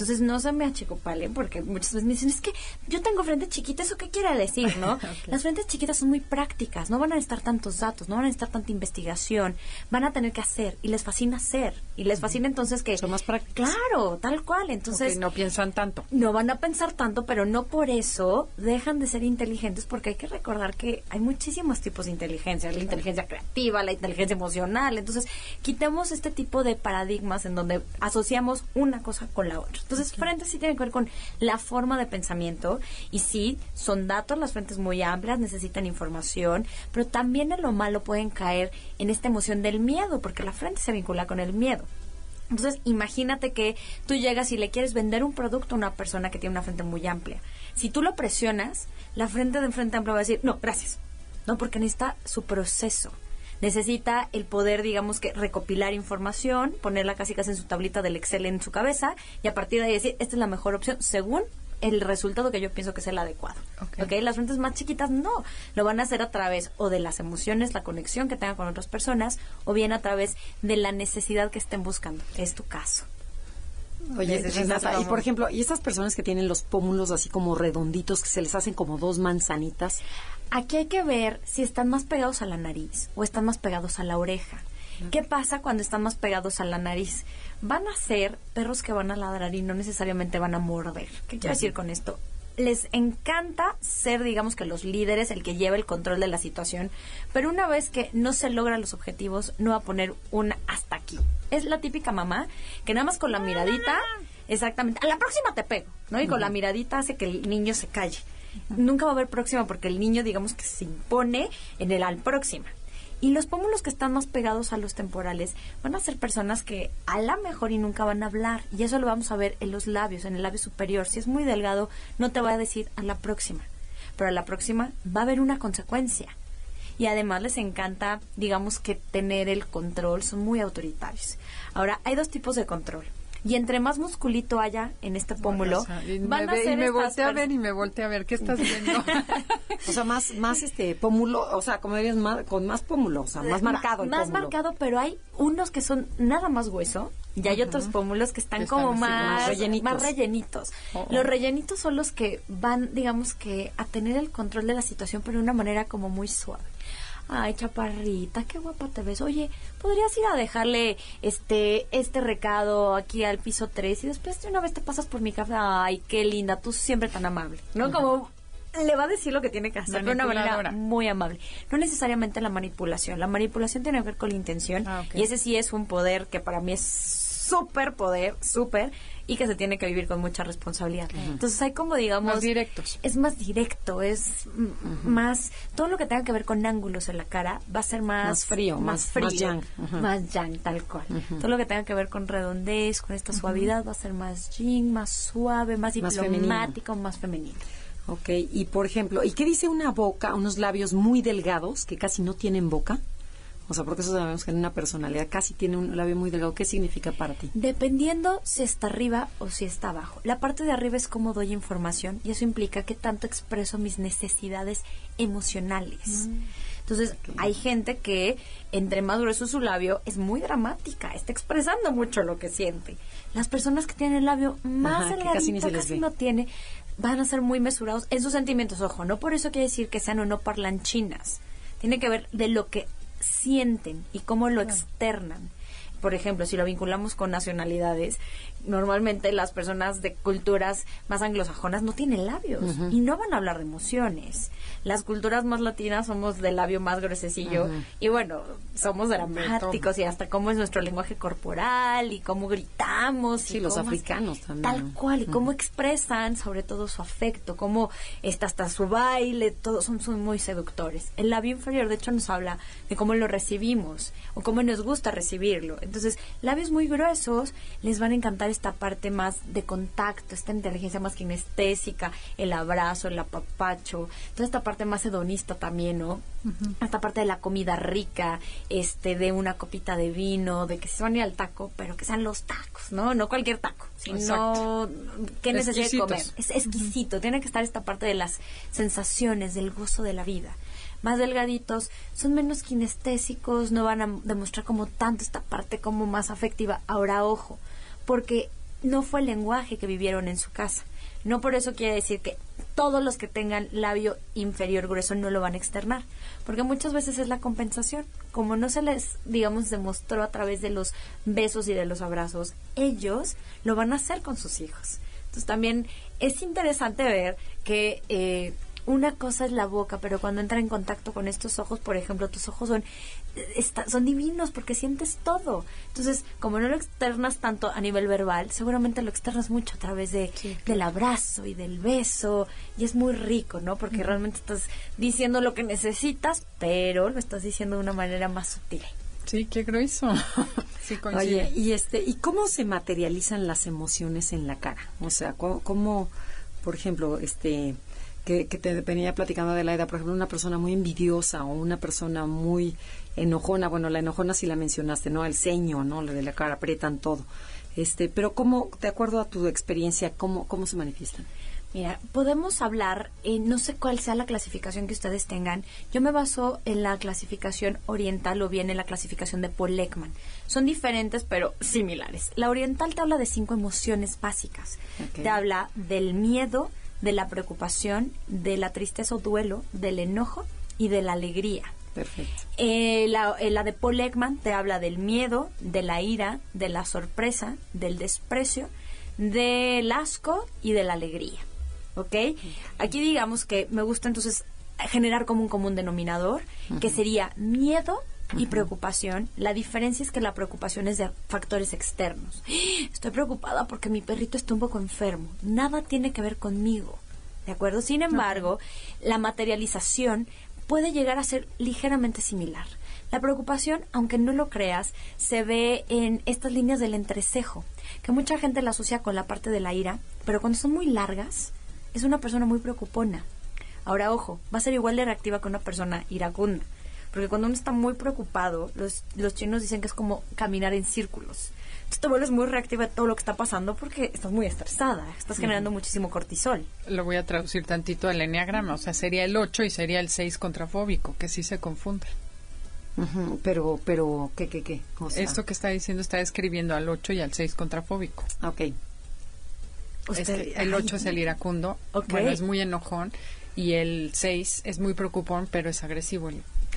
Entonces no se me achicopalen porque muchas veces me dicen, es que yo tengo frente chiquita, ¿eso qué quiere decir, no? Las frentes chiquitas son muy prácticas, no van a necesitar tantos datos, no van a necesitar tanta investigación, van a tener que hacer y les fascina hacer y les fascina entonces que... Son más prácticas. Claro, tal cual, entonces... no piensan tanto. No van a pensar tanto, pero no por eso dejan de ser inteligentes porque hay que recordar que hay muchísimos tipos de inteligencia, la inteligencia creativa, la inteligencia emocional, entonces quitemos este tipo de paradigmas en donde asociamos una cosa con la otra. Entonces, frentes sí tienen que ver con la forma de pensamiento y sí, son datos, las frentes muy amplias, necesitan información, pero también en lo malo pueden caer en esta emoción del miedo, porque la frente se vincula con el miedo. Entonces, imagínate que tú llegas y le quieres vender un producto a una persona que tiene una frente muy amplia. Si tú lo presionas, la frente de frente amplia va a decir, no, gracias. No, porque necesita su proceso necesita el poder, digamos que, recopilar información, ponerla casi casi en su tablita del Excel en su cabeza y a partir de ahí decir, esta es la mejor opción según el resultado que yo pienso que es el adecuado. Okay. Las frentes más chiquitas no, lo van a hacer a través o de las emociones, la conexión que tengan con otras personas, o bien a través de la necesidad que estén buscando. Es tu caso. Oye, y por ejemplo, ¿y esas personas que tienen los pómulos así como redonditos, que se les hacen como dos manzanitas? Aquí hay que ver si están más pegados a la nariz o están más pegados a la oreja. ¿Qué pasa cuando están más pegados a la nariz? Van a ser perros que van a ladrar y no necesariamente van a morder. ¿Qué quiero decir con esto? les encanta ser, digamos que los líderes, el que lleva el control de la situación, pero una vez que no se logran los objetivos, no va a poner un hasta aquí. Es la típica mamá que nada más con la miradita, exactamente, a la próxima te pego, ¿no? Y con la miradita hace que el niño se calle. Nunca va a haber próxima porque el niño, digamos que se impone en el al próxima. Y los pómulos que están más pegados a los temporales van a ser personas que a la mejor y nunca van a hablar. Y eso lo vamos a ver en los labios, en el labio superior. Si es muy delgado, no te va a decir a la próxima. Pero a la próxima va a haber una consecuencia. Y además les encanta, digamos que tener el control, son muy autoritarios. Ahora, hay dos tipos de control y entre más musculito haya en este pómulo, van me, a ser y me volteé a ver y me volteé a ver, ¿qué estás viendo? o sea, más, más este pómulo, o sea, como dirías, más, con más pómulo, o sea, más marcado Más marcado, pero hay unos que son nada más hueso y hay otros pómulos que están, como más, rellenitos. Más rellenitos. Oh, oh. Los rellenitos son los que van, digamos que, a tener el control de la situación, pero de una manera como muy suave ay, chaparrita, qué guapa te ves. Oye, ¿podrías ir a dejarle este este recado aquí al piso 3 y después de una vez te pasas por mi café? Ay, qué linda, tú siempre tan amable. ¿No? Como le va a decir lo que tiene que hacer de una manera muy amable. No necesariamente la manipulación. La manipulación tiene que ver con la intención ah, y ese sí es un poder que para mí es súper poder, súper, y que se tiene que vivir con mucha responsabilidad. Entonces hay como, digamos... Más directos. Es más directo, es más... Todo lo que tenga que ver con ángulos en la cara va a ser más... Más frío, más, frío. Más yang. Más yang, tal cual. Todo lo que tenga que ver con redondez, con esta suavidad, va a ser más yin, más suave, más, diplomático, más femenino. Ok, y por ejemplo, ¿y qué dice una boca, unos labios muy delgados que casi no tienen boca? O sea, porque eso sabemos que en una personalidad casi tiene un labio muy delgado. ¿Qué significa para ti? Dependiendo si está arriba o si está abajo. La parte de arriba es cómo doy información y eso implica que tanto expreso mis necesidades emocionales. Mm. Entonces, hay gente que entre más grueso su labio es muy dramática, está expresando mucho lo que siente. Las personas que tienen el labio más delgadito, casi, no tiene, van a ser muy mesurados en sus sentimientos. Ojo, no por eso quiere decir que sean o no parlanchinas. Tiene que ver de lo que sienten y cómo lo externan. Por ejemplo, si lo vinculamos con nacionalidades, normalmente las personas de culturas más anglosajonas no tienen labios y no van a hablar de emociones. Las culturas más latinas somos del labio más gruesecillo y bueno, somos dramáticos y hasta cómo es nuestro lenguaje corporal y cómo gritamos. Sí, los africanos también. Tal cual, y cómo expresan sobre todo su afecto, cómo está hasta su baile, todos son, son muy seductores. El labio inferior, de hecho, nos habla de cómo lo recibimos o cómo nos gusta recibirlo. Entonces, labios muy gruesos les van a encantar esta parte más de contacto, esta inteligencia más kinestésica, el abrazo, el apapacho, toda esta parte más hedonista también, ¿no? Esta parte de la comida rica, este, de una copita de vino, de que se van a ir al taco, pero que sean los tacos, ¿no? No cualquier taco, sino qué necesidad de comer. Es exquisito, tiene que estar esta parte de las sensaciones, del gozo de la vida más delgaditos, son menos kinestésicos, no van a demostrar como tanto esta parte como más afectiva. Ahora, ojo, porque no fue el lenguaje que vivieron en su casa. No por eso quiere decir que todos los que tengan labio inferior grueso no lo van a externar, porque muchas veces es la compensación. Como no se les, digamos, demostró a través de los besos y de los abrazos, ellos lo van a hacer con sus hijos. Entonces también es interesante ver que eh, una cosa es la boca, pero cuando entra en contacto con estos ojos, por ejemplo, tus ojos son, son divinos porque sientes todo. Entonces, como no lo externas tanto a nivel verbal, seguramente lo externas mucho a través de, del abrazo y del beso. Y es muy rico, ¿no? Porque realmente estás diciendo lo que necesitas, pero lo estás diciendo de una manera más sutil. Sí, qué grueso. sí, Oye, y este, ¿y cómo se materializan las emociones en la cara? O sea, cómo por ejemplo, este, que, te venía platicando de la edad, por ejemplo, una persona muy envidiosa o una persona muy enojona, bueno, la enojona sí la mencionaste, ¿no? El ceño, ¿no? La de la cara, aprietan todo. Este, pero ¿cómo, de acuerdo a tu experiencia, cómo, cómo se manifiestan? Mira, podemos hablar, eh, no sé cuál sea la clasificación que ustedes tengan. Yo me baso en la clasificación oriental o bien en la clasificación de Paul Ekman. Son diferentes pero similares. La oriental te habla de cinco emociones básicas. Te habla del miedo, de la preocupación, de la tristeza o duelo, del enojo y de la alegría. Perfecto. Eh, la, eh, la, de Paul Ekman te habla del miedo, de la ira, de la sorpresa, del desprecio, del asco y de la alegría. ¿Ok? Aquí digamos que me gusta entonces generar como un común denominador, que sería miedo, y preocupación, la diferencia es que la preocupación es de factores externos. Estoy preocupada porque mi perrito está un poco enfermo. Nada tiene que ver conmigo. ¿De acuerdo? Sin embargo, la materialización puede llegar a ser ligeramente similar. La preocupación, aunque no lo creas, se ve en estas líneas del entrecejo, que mucha gente la asocia con la parte de la ira, pero cuando son muy largas, es una persona muy preocupona. Ahora, ojo, va a ser igual de reactiva que una persona iracunda. Porque cuando uno está muy preocupado, los, los chinos dicen que es como caminar en círculos. Entonces te vuelves muy reactiva a todo lo que está pasando porque estás muy estresada, estás generando muchísimo cortisol. Lo voy a traducir tantito al enneagrama, o sea, sería el 8 y sería el 6 contrafóbico, que sí se confunde. Pero, pero, ¿qué, qué, qué? Esto que está diciendo está escribiendo al 8 y al 6 contrafóbico. Ok. el 8 es el iracundo, bueno, es muy enojón, y el 6 es muy preocupón, pero es agresivo.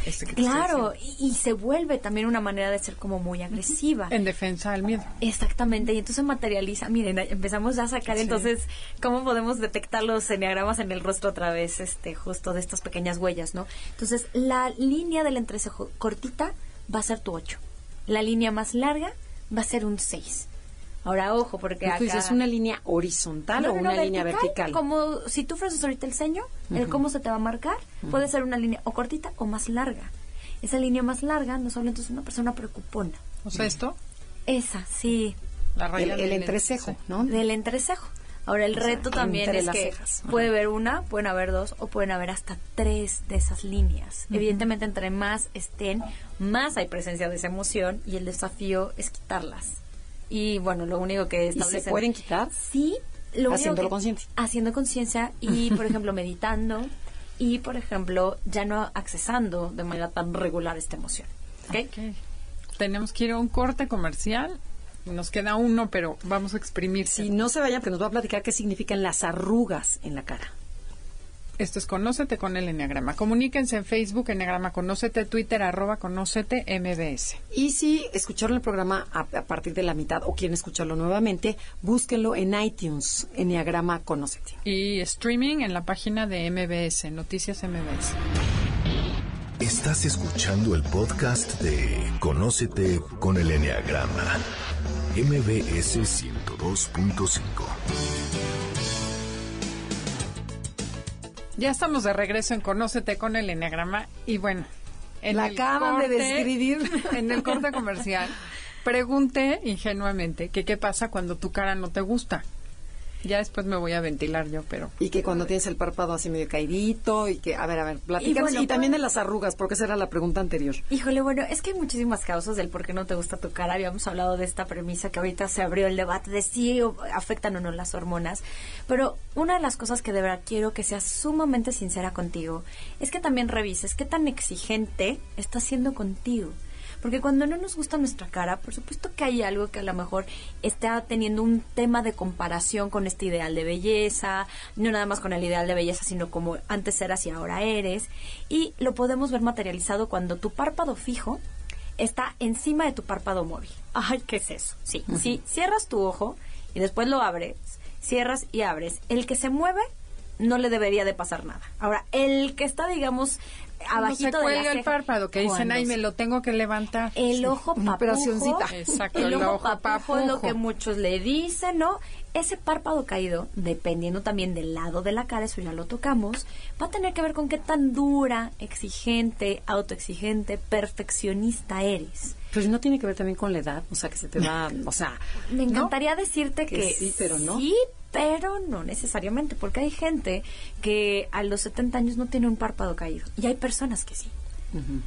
Este claro, y, se vuelve también una manera de ser como muy agresiva. En defensa del miedo. Exactamente, y entonces materializa. Miren, empezamos a sacar entonces cómo podemos detectar los enneagramas en el rostro otra vez, este, justo de estas pequeñas huellas, ¿no? Entonces, la línea del entrecejo cortita va a ser tu 8. La línea más larga va a ser un 6. Ahora, ojo, porque acá... ¿Es una línea horizontal o una línea vertical? Como si tú fueras ahorita el ceño, el cómo se te va a marcar, puede ser una línea o cortita o más larga. Esa línea más larga no solo entonces una persona preocupona. ¿O sea, esto? Esa, sí. La raya el, entrecejo, ¿no? Del entrecejo. Ahora, el reto también es que puede haber una, pueden haber dos o pueden haber hasta tres de esas líneas. Evidentemente, entre más estén, más hay presencia de esa emoción y el desafío es quitarlas. Y bueno, lo único que establece... ¿Y se pueden quitar? Sí. Lo Haciéndolo consciente. Haciendo conciencia y, por ejemplo, meditando y, por ejemplo, ya no accesando de manera tan regular esta emoción. ¿Okay? Tenemos que ir a un corte comercial. Nos queda uno, pero vamos a exprimir. Si no se vayan, que nos va a platicar qué significan las arrugas en la cara. Esto es Conócete con el Enneagrama. Comuníquense en Facebook, Enneagrama Conócete, Twitter, arroba Conócete MBS. Y si escucharon el programa a, partir de la mitad o quieren escucharlo nuevamente, búsquenlo en iTunes, Enneagrama Conócete. Y streaming en la página de MBS, Noticias MBS. Estás escuchando el podcast de Conócete con el Enneagrama, MBS 102.5. Ya estamos de regreso en Conócete con el Enneagrama y bueno, en la acaban de describir en el corte comercial. Pregunté ingenuamente que qué pasa cuando tu cara no te gusta. Ya después me voy a ventilar yo, pero... Y que cuando tienes el párpado así medio caidito y que, a ver, a ver, platícanos. Y, también de las arrugas, porque esa era la pregunta anterior. Híjole, bueno, es que hay muchísimas causas del por qué no te gusta tu cara. Habíamos hablado de esta premisa que ahorita se abrió el debate de si afectan o no las hormonas. Pero una de las cosas que de verdad quiero que seas sumamente sincera contigo es que también revises qué tan exigente estás siendo contigo. Porque cuando no nos gusta nuestra cara, por supuesto que hay algo que a lo mejor está teniendo un tema de comparación con este ideal de belleza, no nada más con el ideal de belleza, sino como antes eras y ahora eres. Y lo podemos ver materializado cuando tu párpado fijo está encima de tu párpado móvil. Ay, ¿qué es eso? Sí, si cierras tu ojo y después lo abres, cierras y abres, el que se mueve no le debería de pasar nada. Ahora, el que está, digamos, abajito se cuelga el párpado, que dicen, ay, me lo tengo que levantar. El ojo papujo. Exacto, el, ojo papujo, es lo que muchos le dicen, ¿no? Ese párpado caído, dependiendo también del lado de la cara, eso ya lo tocamos, va a tener que ver con qué tan dura, exigente, autoexigente, perfeccionista eres. Pues no tiene que ver también con la edad, o sea, que se te va, o sea... Me encantaría decirte que, que, sí, pero no. Sí, pero no necesariamente, porque hay gente que a los 70 años no tiene un párpado caído y hay personas que sí.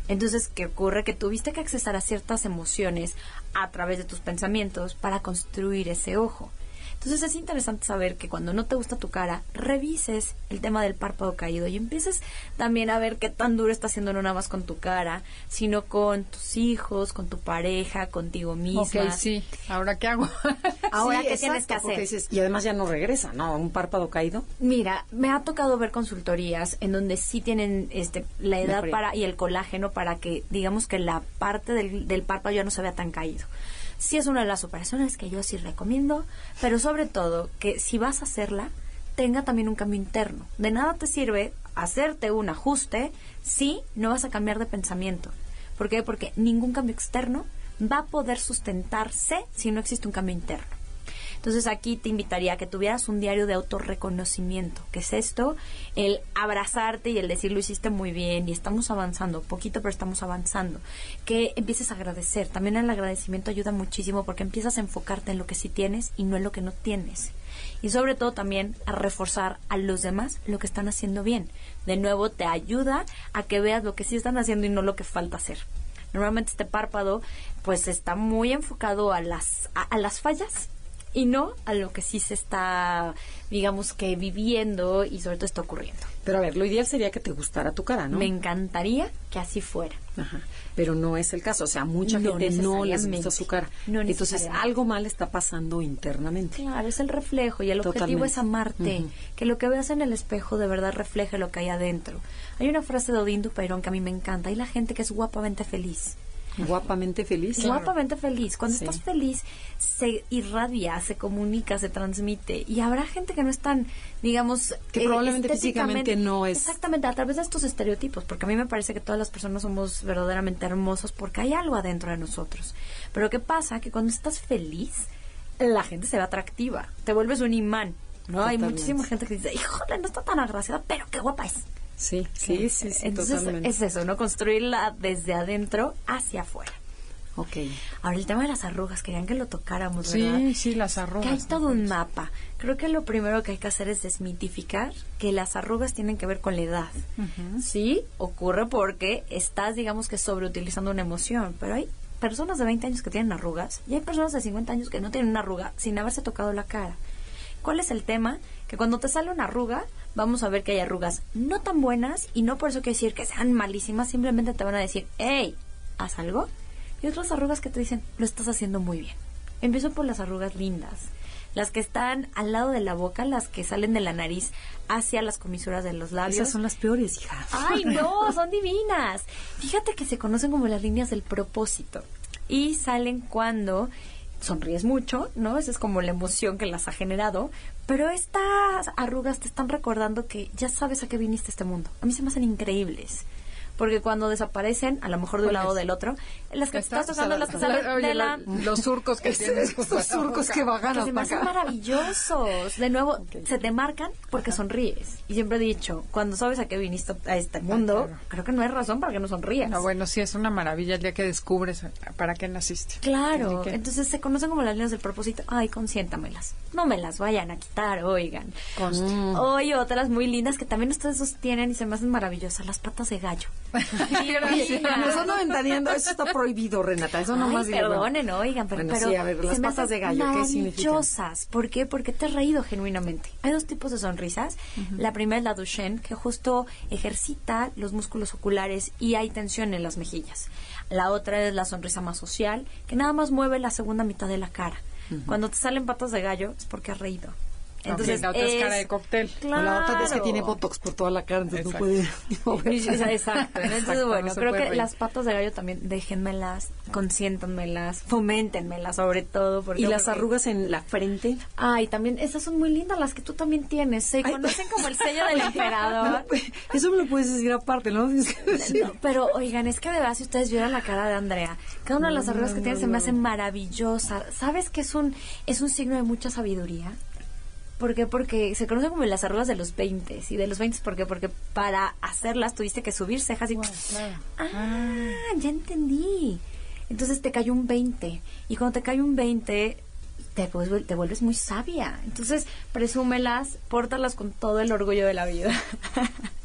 Entonces, ¿qué ocurre? Que tuviste que accesar a ciertas emociones a través de tus pensamientos para construir ese ojo. Entonces es interesante saber que cuando no te gusta tu cara, revises el tema del párpado caído y empieces también a ver qué tan duro está haciendo no nada más con tu cara, sino con tus hijos, con tu pareja, contigo misma. Ok, sí. ¿Ahora qué hago? Ahora, ¿qué tienes que hacer? y además ya no regresa, ¿no? Un párpado caído. Mira, me ha tocado ver consultorías en donde sí tienen este la edad para y el colágeno para que, digamos que la parte del, del párpado ya no se vea tan caído sí es una de las operaciones que yo sí recomiendo, pero sobre todo que si vas a hacerla, tenga también un cambio interno. De nada te sirve hacerte un ajuste si no vas a cambiar de pensamiento. ¿Por qué? Porque ningún cambio externo va a poder sustentarse si no existe un cambio interno. Entonces aquí te invitaría a que tuvieras un diario de autorreconocimiento, que es esto, el abrazarte y el decir lo hiciste muy bien y estamos avanzando, poquito pero estamos avanzando, que empieces a agradecer. También el agradecimiento ayuda muchísimo porque empiezas a enfocarte en lo que sí tienes y no en lo que no tienes. Y sobre todo también a reforzar a los demás lo que están haciendo bien. De nuevo te ayuda a que veas lo que sí están haciendo y no lo que falta hacer normalmente este párpado pues está muy enfocado a las a, las fallas y no a lo que sí se está, digamos que viviendo y sobre todo está ocurriendo. Pero a ver, lo ideal sería que te gustara tu cara, ¿no? Me encantaría que así fuera. Ajá. Pero no es el caso. O sea, mucha gente no les gusta su cara. No Entonces, algo mal está pasando internamente. Claro, es el reflejo y el objetivo es amarte. Que lo que veas en el espejo de verdad refleje lo que hay adentro. Hay una frase de Odín Dupeirón que a mí me encanta. Hay la gente que es guapamente feliz. Guapamente feliz. Guapamente feliz. Cuando estás feliz, se irradia, se comunica, se transmite. Y habrá gente que no es tan, digamos, que probablemente físicamente no es. Exactamente, a través de estos estereotipos, porque a mí me parece que todas las personas somos verdaderamente hermosos porque hay algo adentro de nosotros. Pero ¿qué pasa? Que cuando estás feliz, la gente se ve atractiva, te vuelves un imán. ¿no? Hay muchísima gente que dice, híjole, no está tan agraciada, pero qué guapa es. Sí, sí, sí, sí, Entonces es eso, ¿no? Construirla desde adentro hacia afuera. Ok. Ahora el tema de las arrugas, querían que lo tocáramos, ¿verdad? Sí, sí, las arrugas. Que hay todo un mapa. Creo que lo primero que hay que hacer es desmitificar que las arrugas tienen que ver con la edad. Sí, ocurre porque estás, digamos que sobreutilizando una emoción, pero hay personas de 20 años que tienen arrugas y hay personas de 50 años que no tienen una arruga sin haberse tocado la cara. ¿Cuál es el tema? Que cuando te sale una arruga, vamos a ver que hay arrugas no tan buenas y no por eso quiere decir que sean malísimas, simplemente te van a decir, hey, haz algo. Y otras arrugas que te dicen, lo estás haciendo muy bien. Empiezo por las arrugas lindas. las que están al lado de la boca, las que salen de la nariz hacia las comisuras de los labios. Esas son las peores, hija. Ay, no, son divinas. Fíjate que se conocen como las líneas del propósito y salen cuando sonríes mucho, ¿no? Esa es como la emoción que las ha generado, pero estas arrugas te están recordando que ya sabes a qué viniste a este mundo. A mí se me hacen increíbles porque cuando desaparecen, a lo mejor de un lado o del otro, las que estás tocando, las que salen de la... Los surcos que tienes. Los surcos que bajan que se maravillosos. De nuevo, se te marcan porque sonríes. Y siempre he dicho, cuando sabes a qué viniste a este mundo, creo que no hay razón para que no sonrías. No, bueno, sí, es una maravilla el día que descubres para qué naciste. Claro, entonces se conocen como las líneas del propósito. Ay, consiéntamelas. No me las vayan a quitar, oigan. Con... Hoy otras muy lindas que también ustedes sostienen y se me hacen maravillosas, las patas de gallo. Eso no ventaneando, eso está prohibido, Renata. Eso no más Perdonen, oigan, pero, sí, a ver, las patas de gallo, ¿qué significan? ¿Por qué? Porque te has reído genuinamente. Hay dos tipos de sonrisas. La primera es la Duchenne, que justo ejercita los músculos oculares y hay tensión en las mejillas. La otra es la sonrisa más social, que nada más mueve la segunda mitad de la cara. Cuando te salen patas de gallo es porque has reído. Entonces, la otra es, cara de cóctel. La otra es que tiene botox por toda la cara, entonces no puede Exacto. Entonces, bueno, creo que las patas de gallo también déjenmelas, consiéntanmelas, foméntenmelas sobre todo. Porque, ¿Y las arrugas en la frente? Ay, también, esas son muy lindas las que tú también tienes. Se conocen como el sello del emperador. Pues, eso me lo puedes decir aparte, ¿no? pero, oigan, es que de verdad, si ustedes vieran la cara de Andrea, cada una de las arrugas que tiene se me hace maravillosa. ¿Sabes que es un, es un signo de mucha sabiduría? ¿Por qué? Porque se conocen como las arrugas de los 20. ¿Y de los 20 por qué? Porque para hacerlas tuviste que subir cejas y... Ah, ya entendí. Entonces te cayó un 20. Y cuando te cae un 20, te, te vuelves muy sabia. Entonces, presúmelas, pórtalas con todo el orgullo de la vida.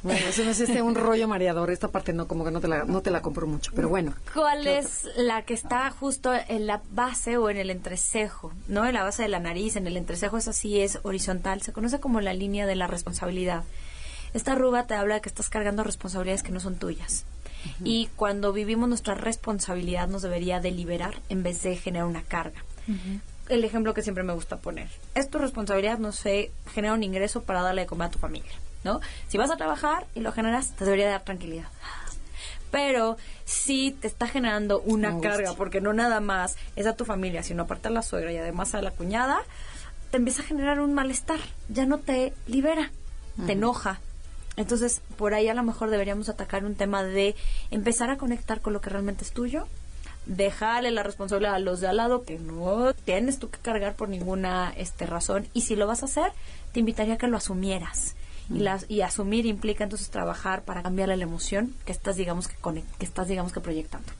Bueno, eso no es este un rollo mareador. Esta parte no, como que no te la, no te la compro mucho, pero bueno. ¿Cuál es la que está justo en la base o en el entrecejo? ¿No? En la base de la nariz, en el entrecejo es así, es horizontal. Se conoce como la línea de la responsabilidad. Esta arruga te habla de que estás cargando responsabilidades que no son tuyas. Y cuando vivimos nuestra responsabilidad nos debería de liberar en vez de generar una carga el ejemplo que siempre me gusta poner. Es tu responsabilidad, no sé, generar un ingreso para darle de comer a tu familia, ¿no? Si vas a trabajar y lo generas, te debería dar tranquilidad. Pero si te está generando una carga, porque no nada más es a tu familia, sino aparte a la suegra y además a la cuñada, te empieza a generar un malestar. Ya no te libera, te enoja. Entonces, por ahí a lo mejor deberíamos atacar un tema de empezar a conectar con lo que realmente es tuyo dejarle la responsabilidad a los de al lado que no tienes tú que cargar por ninguna este razón y si lo vas a hacer te invitaría a que lo asumieras y, mm. las, y asumir implica entonces trabajar para cambiarle la emoción que estás digamos que que estás digamos que proyectando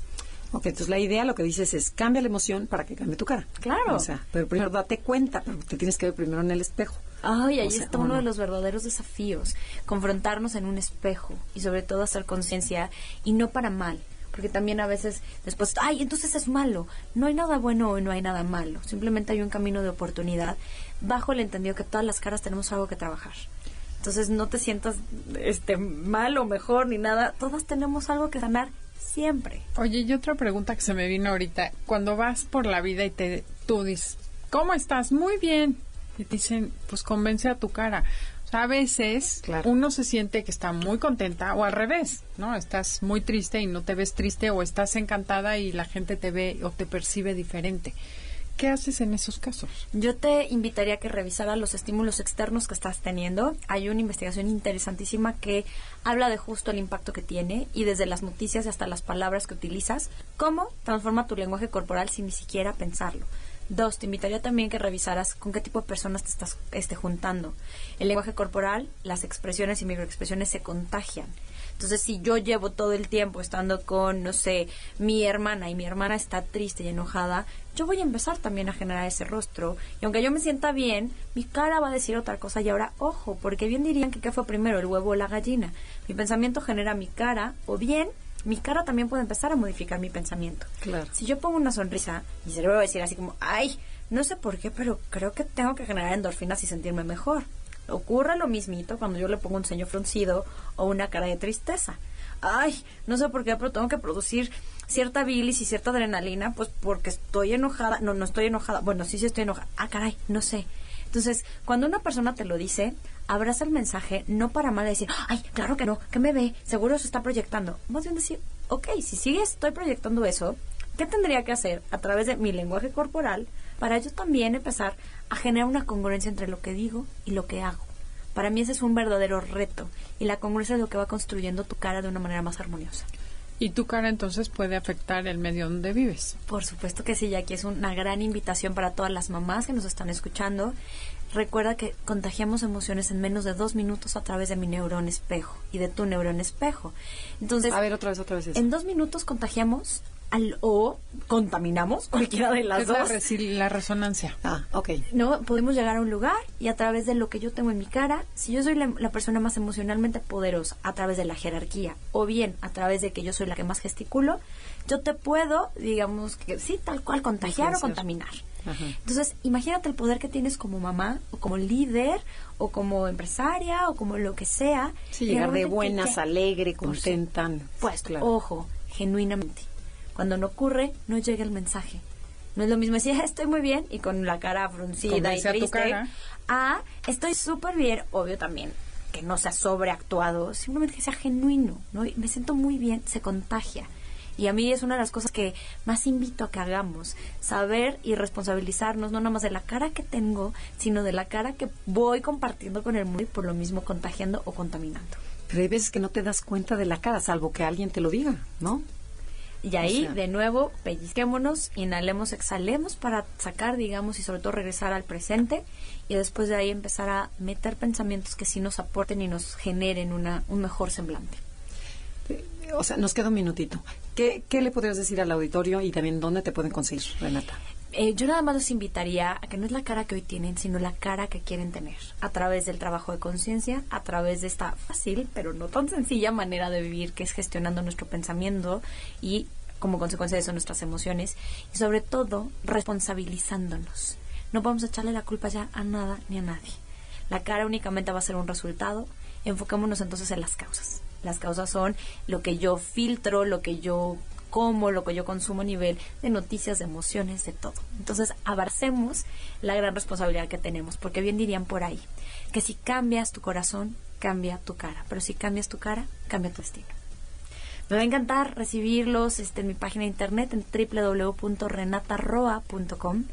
Ok, entonces la idea lo que dices es cambia la emoción para que cambie tu cara. Claro. O sea, pero primero date cuenta, pero te tienes que ver primero en el espejo. Ay, ahí está uno de los verdaderos desafíos, confrontarnos en un espejo y sobre todo hacer conciencia y no para mal, porque también a veces después, ay, entonces es malo. No hay nada bueno y no hay nada malo. Simplemente hay un camino de oportunidad bajo el entendido que todas las caras tenemos algo que trabajar. Entonces no te sientas este mal o mejor ni nada. Todas tenemos algo que sanar siempre. Oye, y otra pregunta que se me vino ahorita. Cuando vas por la vida y te tú dices, ¿cómo estás? Muy bien. Y te dicen, pues convence a tu cara a veces uno se siente que está muy contenta o al revés, ¿no? Estás muy triste y no te ves triste o estás encantada y la gente te ve o te percibe diferente. ¿Qué haces en esos casos? Yo te invitaría a que revisaras los estímulos externos que estás teniendo. Hay una investigación interesantísima que habla de justo el impacto que tiene y desde las noticias hasta las palabras que utilizas, cómo transforma tu lenguaje corporal sin ni siquiera pensarlo. Dos, te invitaría también que revisaras con qué tipo de personas te estás este, juntando. El lenguaje corporal, las expresiones y microexpresiones se contagian. Entonces, si yo llevo todo el tiempo estando con, no sé, mi hermana y mi hermana está triste y enojada, yo voy a empezar también a generar ese rostro. Y aunque yo me sienta bien, mi cara va a decir otra cosa. Y ahora, ojo, porque bien dirían que qué fue primero, el huevo o la gallina. Mi pensamiento genera mi cara, o bien mi cara también puede empezar a modificar mi pensamiento. Claro. Si yo pongo una sonrisa, mi cerebro va a decir así como, ay, no sé por qué, pero creo que tengo que generar endorfinas y sentirme mejor. Ocurre lo mismito cuando yo le pongo un ceño fruncido o una cara de tristeza. Ay, no sé por qué, pero tengo que producir cierta bilis y cierta adrenalina, pues porque estoy enojada. No, no estoy enojada. Bueno, sí, sí estoy enojada. Ah, caray, no sé. Entonces, cuando una persona te lo dice, abraza el mensaje no para mal decir, ay, claro que no, que me ve, seguro se está proyectando. Más bien decir, ok, si sigue estoy proyectando eso, ¿qué tendría que hacer a través de mi lenguaje corporal para yo también empezar a generar una congruencia entre lo que digo y lo que hago? Para mí ese es un verdadero reto y la congruencia es lo que va construyendo tu cara de una manera más armoniosa. ¿Y tu cara entonces puede afectar el medio donde vives? Por supuesto que sí, ya que es una gran invitación para todas las mamás que nos están escuchando. Recuerda que contagiamos emociones en menos de dos minutos a través de mi neurón espejo y de tu neurón espejo. Entonces, a ver, otra vez, otra vez. En dos minutos contagiamos o contaminamos cualquiera de las dos. La, resonancia. Ah, ok. No, podemos llegar a un lugar y a través de lo que yo tengo en mi cara, si yo soy la, persona más emocionalmente poderosa a través de la jerarquía o bien a través de que yo soy la que más gesticulo, yo te puedo, digamos que sí, tal cual, contagiar o contaminar. Entonces, imagínate el poder que tienes como mamá o como líder o como empresaria o como lo que sea. Sí, llegar de buenas, alegre, contentan. Pues, ojo, genuinamente cuando no ocurre, no llega el mensaje. No es lo mismo decir, estoy muy bien y con la cara fruncida y triste. Ah, estoy súper bien, obvio también, que no sea sobreactuado, simplemente que sea genuino, ¿no? me siento muy bien, se contagia. Y a mí es una de las cosas que más invito a que hagamos, saber y responsabilizarnos no nada más de la cara que tengo, sino de la cara que voy compartiendo con el mundo y por lo mismo contagiando o contaminando. Pero hay veces que no te das cuenta de la cara, salvo que alguien te lo diga, ¿no? Y ahí, de nuevo, pellizquémonos, inhalemos, exhalemos para sacar, digamos, y sobre todo regresar al presente. Y después de ahí empezar a meter pensamientos que sí nos aporten y nos generen una, un mejor semblante. O sea, nos queda un minutito. ¿Qué, ¿Qué le podrías decir al auditorio y también dónde te pueden conseguir, Renata? Eh, yo nada más los invitaría a que no es la cara que hoy tienen, sino la cara que quieren tener, a través del trabajo de conciencia, a través de esta fácil, pero no tan sencilla manera de vivir que es gestionando nuestro pensamiento y como consecuencia de eso nuestras emociones y sobre todo responsabilizándonos. No podemos echarle la culpa ya a nada ni a nadie. La cara únicamente va a ser un resultado. Enfoquémonos entonces en las causas. Las causas son lo que yo filtro, lo que yo como, lo que yo consumo a nivel de noticias, de emociones, de todo. Entonces, abracemos la gran responsabilidad que tenemos, porque bien dirían por ahí, que si cambias tu corazón, cambia tu cara, pero si cambias tu cara, cambia tu destino. Me va a encantar recibirlos este, en mi página de internet en www.renatarroa.com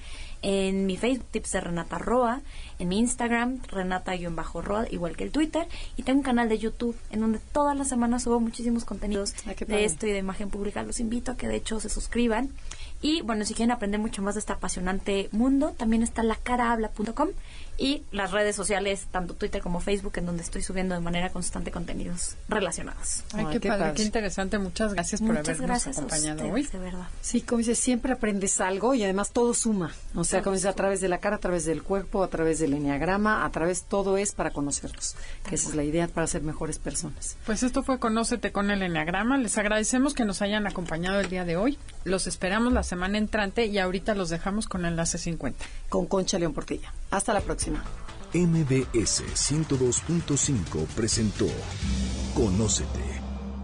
en mi Facebook Tips de Renata Roa, en mi Instagram Renata-Roa, igual que el Twitter, y tengo un canal de YouTube en donde todas las semanas subo muchísimos contenidos de esto y de imagen pública. Los invito a que de hecho se suscriban. Y bueno, si quieren aprender mucho más de este apasionante mundo, también está lacarahabla.com y las redes sociales, tanto Twitter como Facebook, en donde estoy subiendo de manera constante contenidos relacionados. Ay, qué, padre, qué interesante. Muchas gracias por habernos acompañado hoy. De verdad. Sí, como dices, siempre aprendes algo y además todo suma. O sea, como dices, a través de la cara, a través del cuerpo, a través del enneagrama, a través todo es para conocernos. Que esa es la idea para ser mejores personas. Pues esto fue Conócete con el enneagrama. Les agradecemos que nos hayan acompañado el día de hoy. Los esperamos la semana entrante y ahorita los dejamos con Enlace 50. Con Concha León Portilla. Hasta la MBS 102.5 presentó Conócete.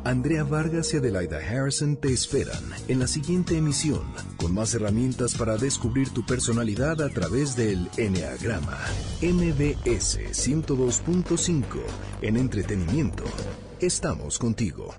Andrea Vargas y Adelaida Harrison te esperan en la siguiente emisión con más herramientas para descubrir tu personalidad a través del Enneagrama. MBS 102.5 en entretenimiento. Estamos contigo.